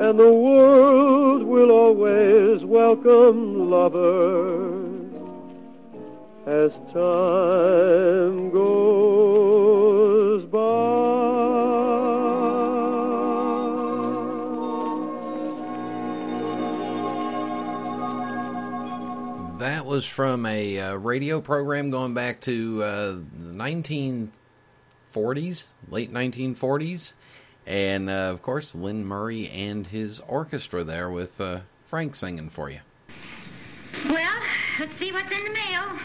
And the world will always welcome lovers as time goes by. That was from a uh, radio program going back to uh, the 1940s, late 1940s. And uh, of course, Lynn Murray and his orchestra there with uh, Frank singing for you. Well, let's see what's in the mail.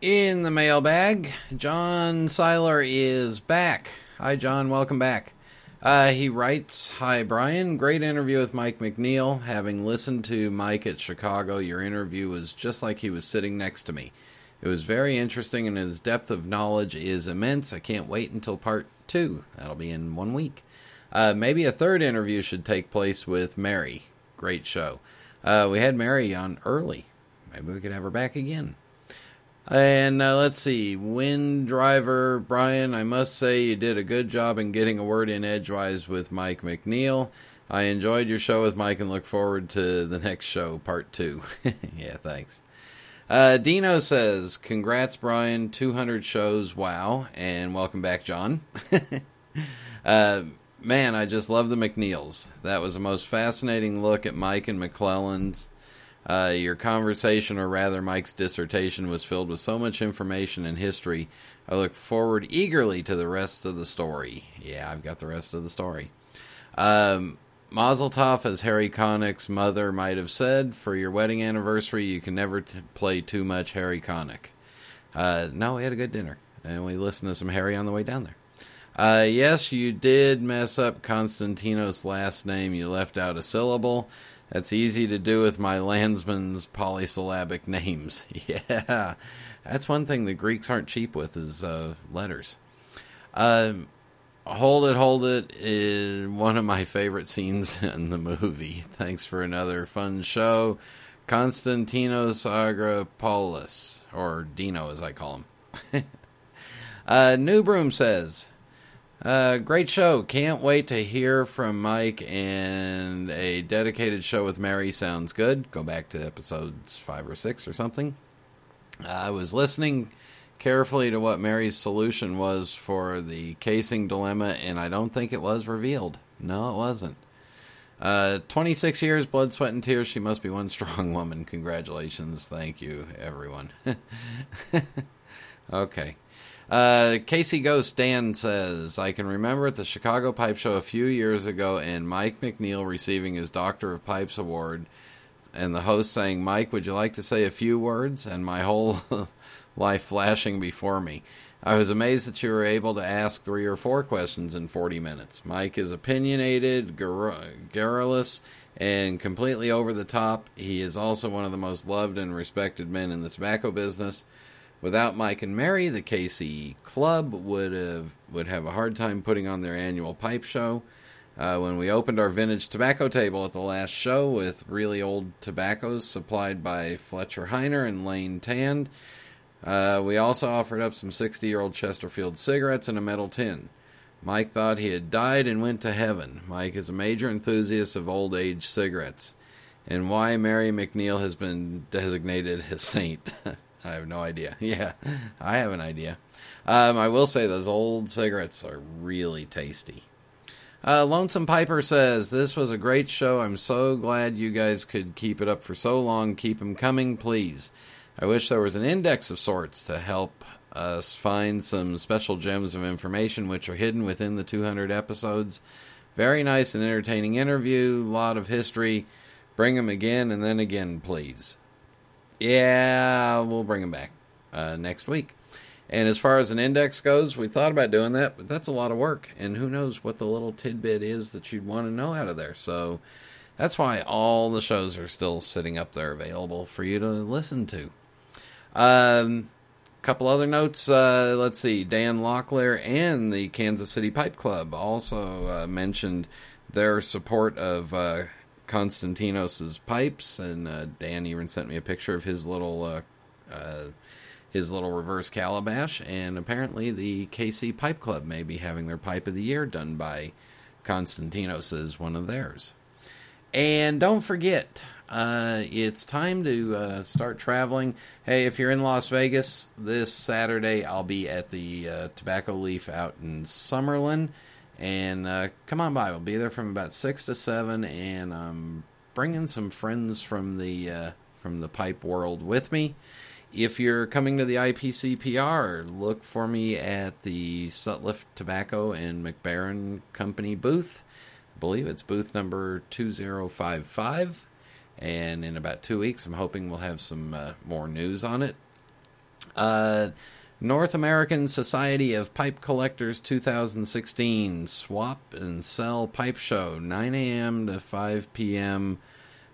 In the mailbag, John Seiler is back. Hi, John. Welcome back. Uh, he writes Hi, Brian. Great interview with Mike McNiel. Having listened to Mike at Chicago, your interview was just like he was sitting next to me. It was very interesting, and his depth of knowledge is immense. I can't wait until part two. That'll be in one week. Uh, maybe a third interview should take place with Mary. Great show. Uh, we had Mary on early. Maybe we could have her back again. And uh, let's see, Wind Driver Brian. I must say you did a good job in getting a word in edgewise with Mike McNiel. I enjoyed your show with Mike and look forward to the next show, part two. yeah, thanks. Uh, Dino says, "Congrats, Brian! 200 shows, wow!" And welcome back, John. uh, man, I just love the McNiels. That was the most fascinating look at Mike and McClelland's. Uh, your conversation, or rather Mike's dissertation, was filled with so much information and history. I look forward eagerly to the rest of the story. Yeah, I've got the rest of the story. Um, Mazel Tov, as Harry Connick's mother might have said, for your wedding anniversary, you can never t- play too much Harry Connick. Uh, no, we had a good dinner, and we listened to some Harry on the way down there. Uh, yes, you did mess up Constantinos' last name. You left out a syllable. That's easy to do with my landsman's polysyllabic names. Yeah, that's one thing the Greeks aren't cheap with is uh, letters. Um, hold it, hold it is one of my favorite scenes in the movie. Thanks for another fun show. Konstantinos Agropoulos, or Dino as I call him. uh, New Broom says, uh, great show. Can't wait to hear from Mike and a dedicated show with Mary sounds good. Go back to episodes five or six or something. I was listening carefully to what Mary's solution was for the casing dilemma, and I don't think it was revealed. No, it wasn't. Uh, 26 years, blood, sweat, and tears. She must be one strong woman. Congratulations. Thank you, everyone. okay. Uh, Casey Ghost Dan says, I can remember at the Chicago Pipe Show a few years ago and Mike McNiel receiving his Doctor of Pipes award and the host saying, Mike, would you like to say a few words? And my whole life flashing before me. I was amazed that you were able to ask three or four questions in 40 minutes. Mike is opinionated, garrulous, and completely over the top. He is also one of the most loved and respected men in the tobacco business. Without Mike and Mary, the KC Club would have would have a hard time putting on their annual pipe show. Uh, when we opened our vintage tobacco table at the last show with really old tobaccos supplied by Fletcher Heiner and Lane Tand, uh, we also offered up some 60 year old Chesterfield cigarettes in a metal tin. Mike thought he had died and went to heaven. Mike is a major enthusiast of old age cigarettes, and why Mary McNiel has been designated a saint. I have no idea. Yeah, I have an idea. Um, I will say those old cigarettes are really tasty. Uh, Lonesome Piper says, This was a great show. I'm so glad you guys could keep it up for so long. Keep them coming, please. I wish there was an index of sorts to help us find some special gems of information which are hidden within the 200 episodes. Very nice and entertaining interview, lot of history. Bring them again and then again, please. Yeah, we'll bring them back uh, next week. And as far as an index goes, we thought about doing that, but that's a lot of work. And who knows what the little tidbit is that you'd want to know out of there. So that's why all the shows are still sitting up there available for you to listen to. Um, couple other notes. Uh, let's see. Dan Locklear and the Kansas City Pipe Club also uh, mentioned their support of uh, Konstantinos's pipes, and uh, Dan even sent me a picture of his little uh, uh, his little reverse calabash. And apparently, the KC Pipe Club may be having their pipe of the year done by Konstantinos as one of theirs. And don't forget, uh, it's time to uh, start traveling. Hey, if you're in Las Vegas this Saturday, I'll be at the uh, Tobacco Leaf out in Summerlin. And uh, come on by. We'll be there from about six to seven, and I'm bringing some friends from the uh, from the pipe world with me. If you're coming to the IPCPR, look for me at the Sutliff Tobacco and Mac Baren Company booth. I believe it's booth number 2055. And in about two weeks, I'm hoping we'll have some uh, more news on it. Uh, North American Society of Pipe Collectors 2016 Swap and Sell Pipe Show, 9 a.m. to 5 p.m.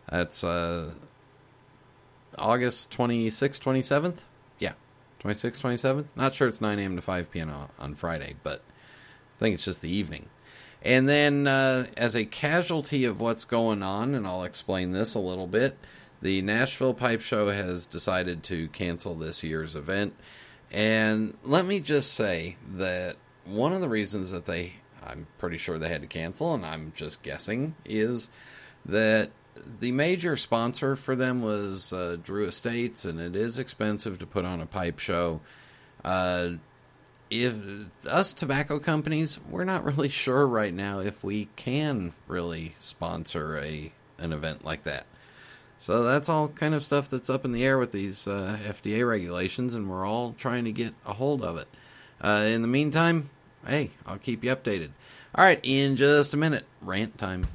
That's uh, August 26th, 27th? Yeah, 26th, 27th? Not sure it's 9 a.m. to 5 p.m. on Friday, but I think it's just the evening. And then, uh, as a casualty of what's going on, and I'll explain this a little bit, the Nashville Pipe Show has decided to cancel this year's event. And let me just say that one of the reasons that they, I'm pretty sure they had to cancel, and I'm just guessing, is that the major sponsor for them was uh, Drew Estates, and it is expensive to put on a pipe show. Uh, if us tobacco companies, we're not really sure right now if we can really sponsor a an event like that. So that's all kind of stuff that's up in the air with these uh, FDA regulations, and we're all trying to get a hold of it. Uh, in the meantime, hey, I'll keep you updated. All right, in just a minute, rant time.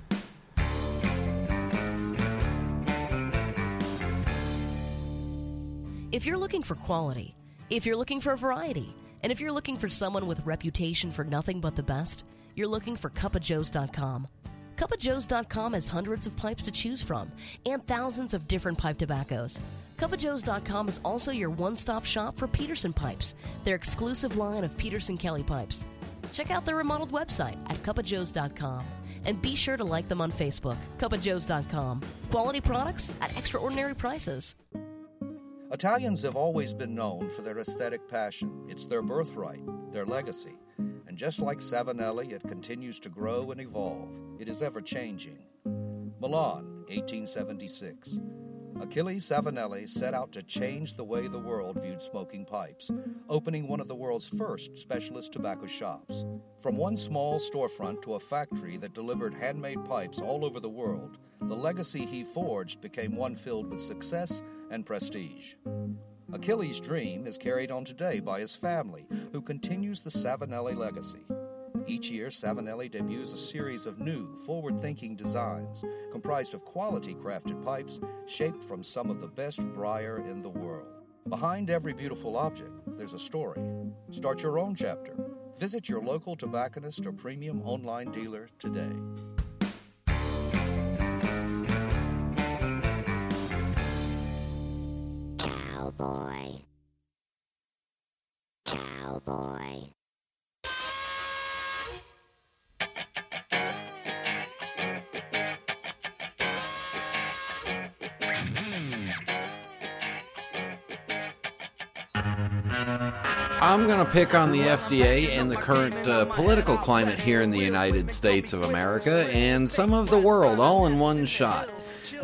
If you're looking for quality, if you're looking for variety, and if you're looking for someone with reputation for nothing but the best, you're looking for cupofjoes.com. Cupofjoes.com has hundreds of pipes to choose from and thousands of different pipe tobaccos. Cupofjoes.com is also your one stop shop for Peterson pipes, their exclusive line of Peterson Kelly pipes. Check out their remodeled website at cupofjoes.com and be sure to like them on Facebook. Cupofjoes.com. Quality products at extraordinary prices. Italians have always been known for their aesthetic passion. It's their birthright, their legacy. And just like Savinelli, it continues to grow and evolve. It is ever changing. Milan, 1876. Achille Savinelli set out to change the way the world viewed smoking pipes, opening one of the world's first specialist tobacco shops. From one small storefront to a factory that delivered handmade pipes all over the world, the legacy he forged became one filled with success and prestige. Achilles' dream is carried on today by his family, who continues the Savinelli legacy. Each year, Savinelli debuts a series of new, forward thinking designs comprised of quality crafted pipes shaped from some of the best briar in the world. Behind every beautiful object, there's a story. Start your own chapter. Visit your local tobacconist or premium online dealer today. Cowboy. Cowboy. I'm going to pick on the FDA and the current uh, political climate here in the United States of America and some of the world all in one shot.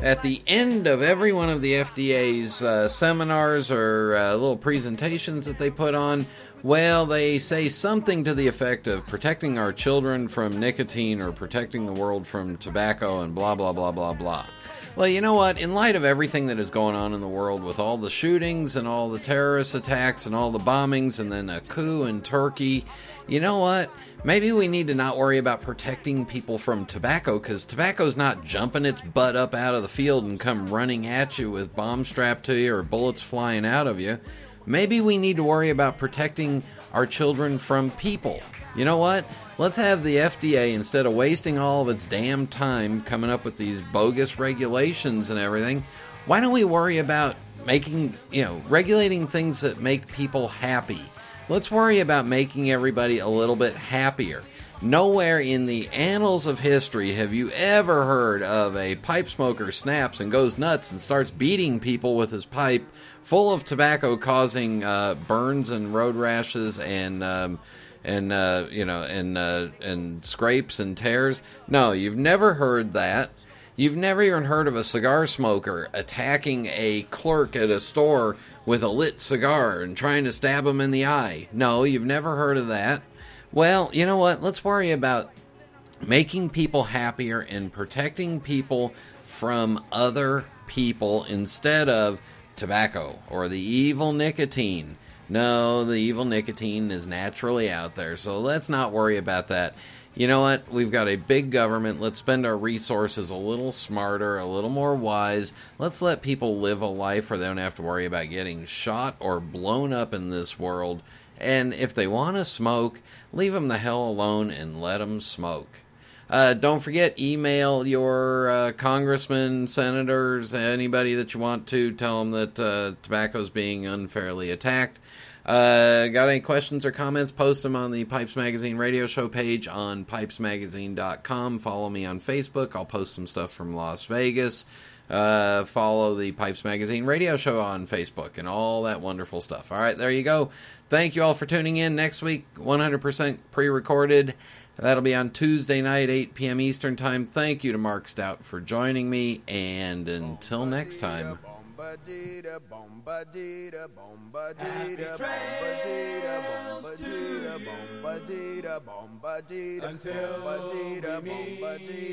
At the end of every one of the FDA's uh, seminars or uh, little presentations that they put on, well, they say something to the effect of protecting our children from nicotine or protecting the world from tobacco and blah, blah, blah, blah, blah. Well, you know what? In light of everything that is going on in the world with all the shootings and all the terrorist attacks and all the bombings and then a coup in Turkey, you know what? Maybe we need to not worry about protecting people from tobacco because tobacco's not jumping its butt up out of the field and come running at you with bombs strapped to you or bullets flying out of you. Maybe we need to worry about protecting our children from people. You know what? Let's have the FDA, instead of wasting all of its damn time coming up with these bogus regulations and everything, why don't we worry about making, you know, regulating things that make people happy? Let's worry about making everybody a little bit happier. Nowhere in the annals of history have you ever heard of a pipe smoker snaps and goes nuts and starts beating people with his pipe full of tobacco, causing uh, burns and road rashes and um, and uh, you know and uh, and scrapes and tears. No, you've never heard that. You've never even heard of a cigar smoker attacking a clerk at a store with a lit cigar and trying to stab him in the eye. No, you've never heard of that. Well, you know what? Let's worry about making people happier and protecting people from other people instead of tobacco or the evil nicotine. No, the evil nicotine is naturally out there, so let's not worry about that. You know what? We've got a big government. Let's spend our resources a little smarter, a little more wise. Let's let people live a life where they don't have to worry about getting shot or blown up in this world. And if they want to smoke, leave them the hell alone and let them smoke. Uh, don't forget, email your uh, congressmen, senators, anybody that you want to. Tell them that uh, tobacco is being unfairly attacked. Uh, got any questions or comments? Post them on the Pipes Magazine radio show page on pipesmagazine.com. Follow me on Facebook. I'll post some stuff from Las Vegas. Uh, follow the Pipes Magazine radio show on Facebook and all that wonderful stuff. All right, there you go. Thank you all for tuning in. Next week, 100% pre recorded. That'll be on Tuesday night, 8 p.m. Eastern Time. Thank you to Mark Stout for joining me. And until next time. Bombadita, bombadita, bombadita, bombadita, bombadita, bombadita, bombadita, Until we meet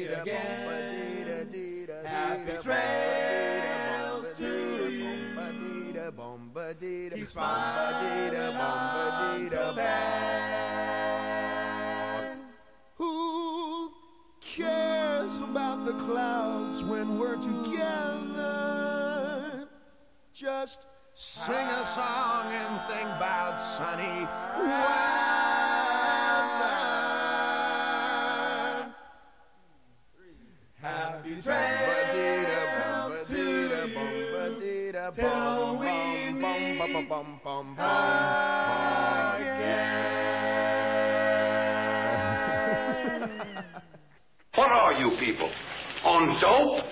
again. Happy trails to you. bombadita, bombadita, Keep smiling until then. Who cares about the clouds when we're together? Just sing a song and think about sunny weather. Happy trails to you. Till we meet What are you people? On dope?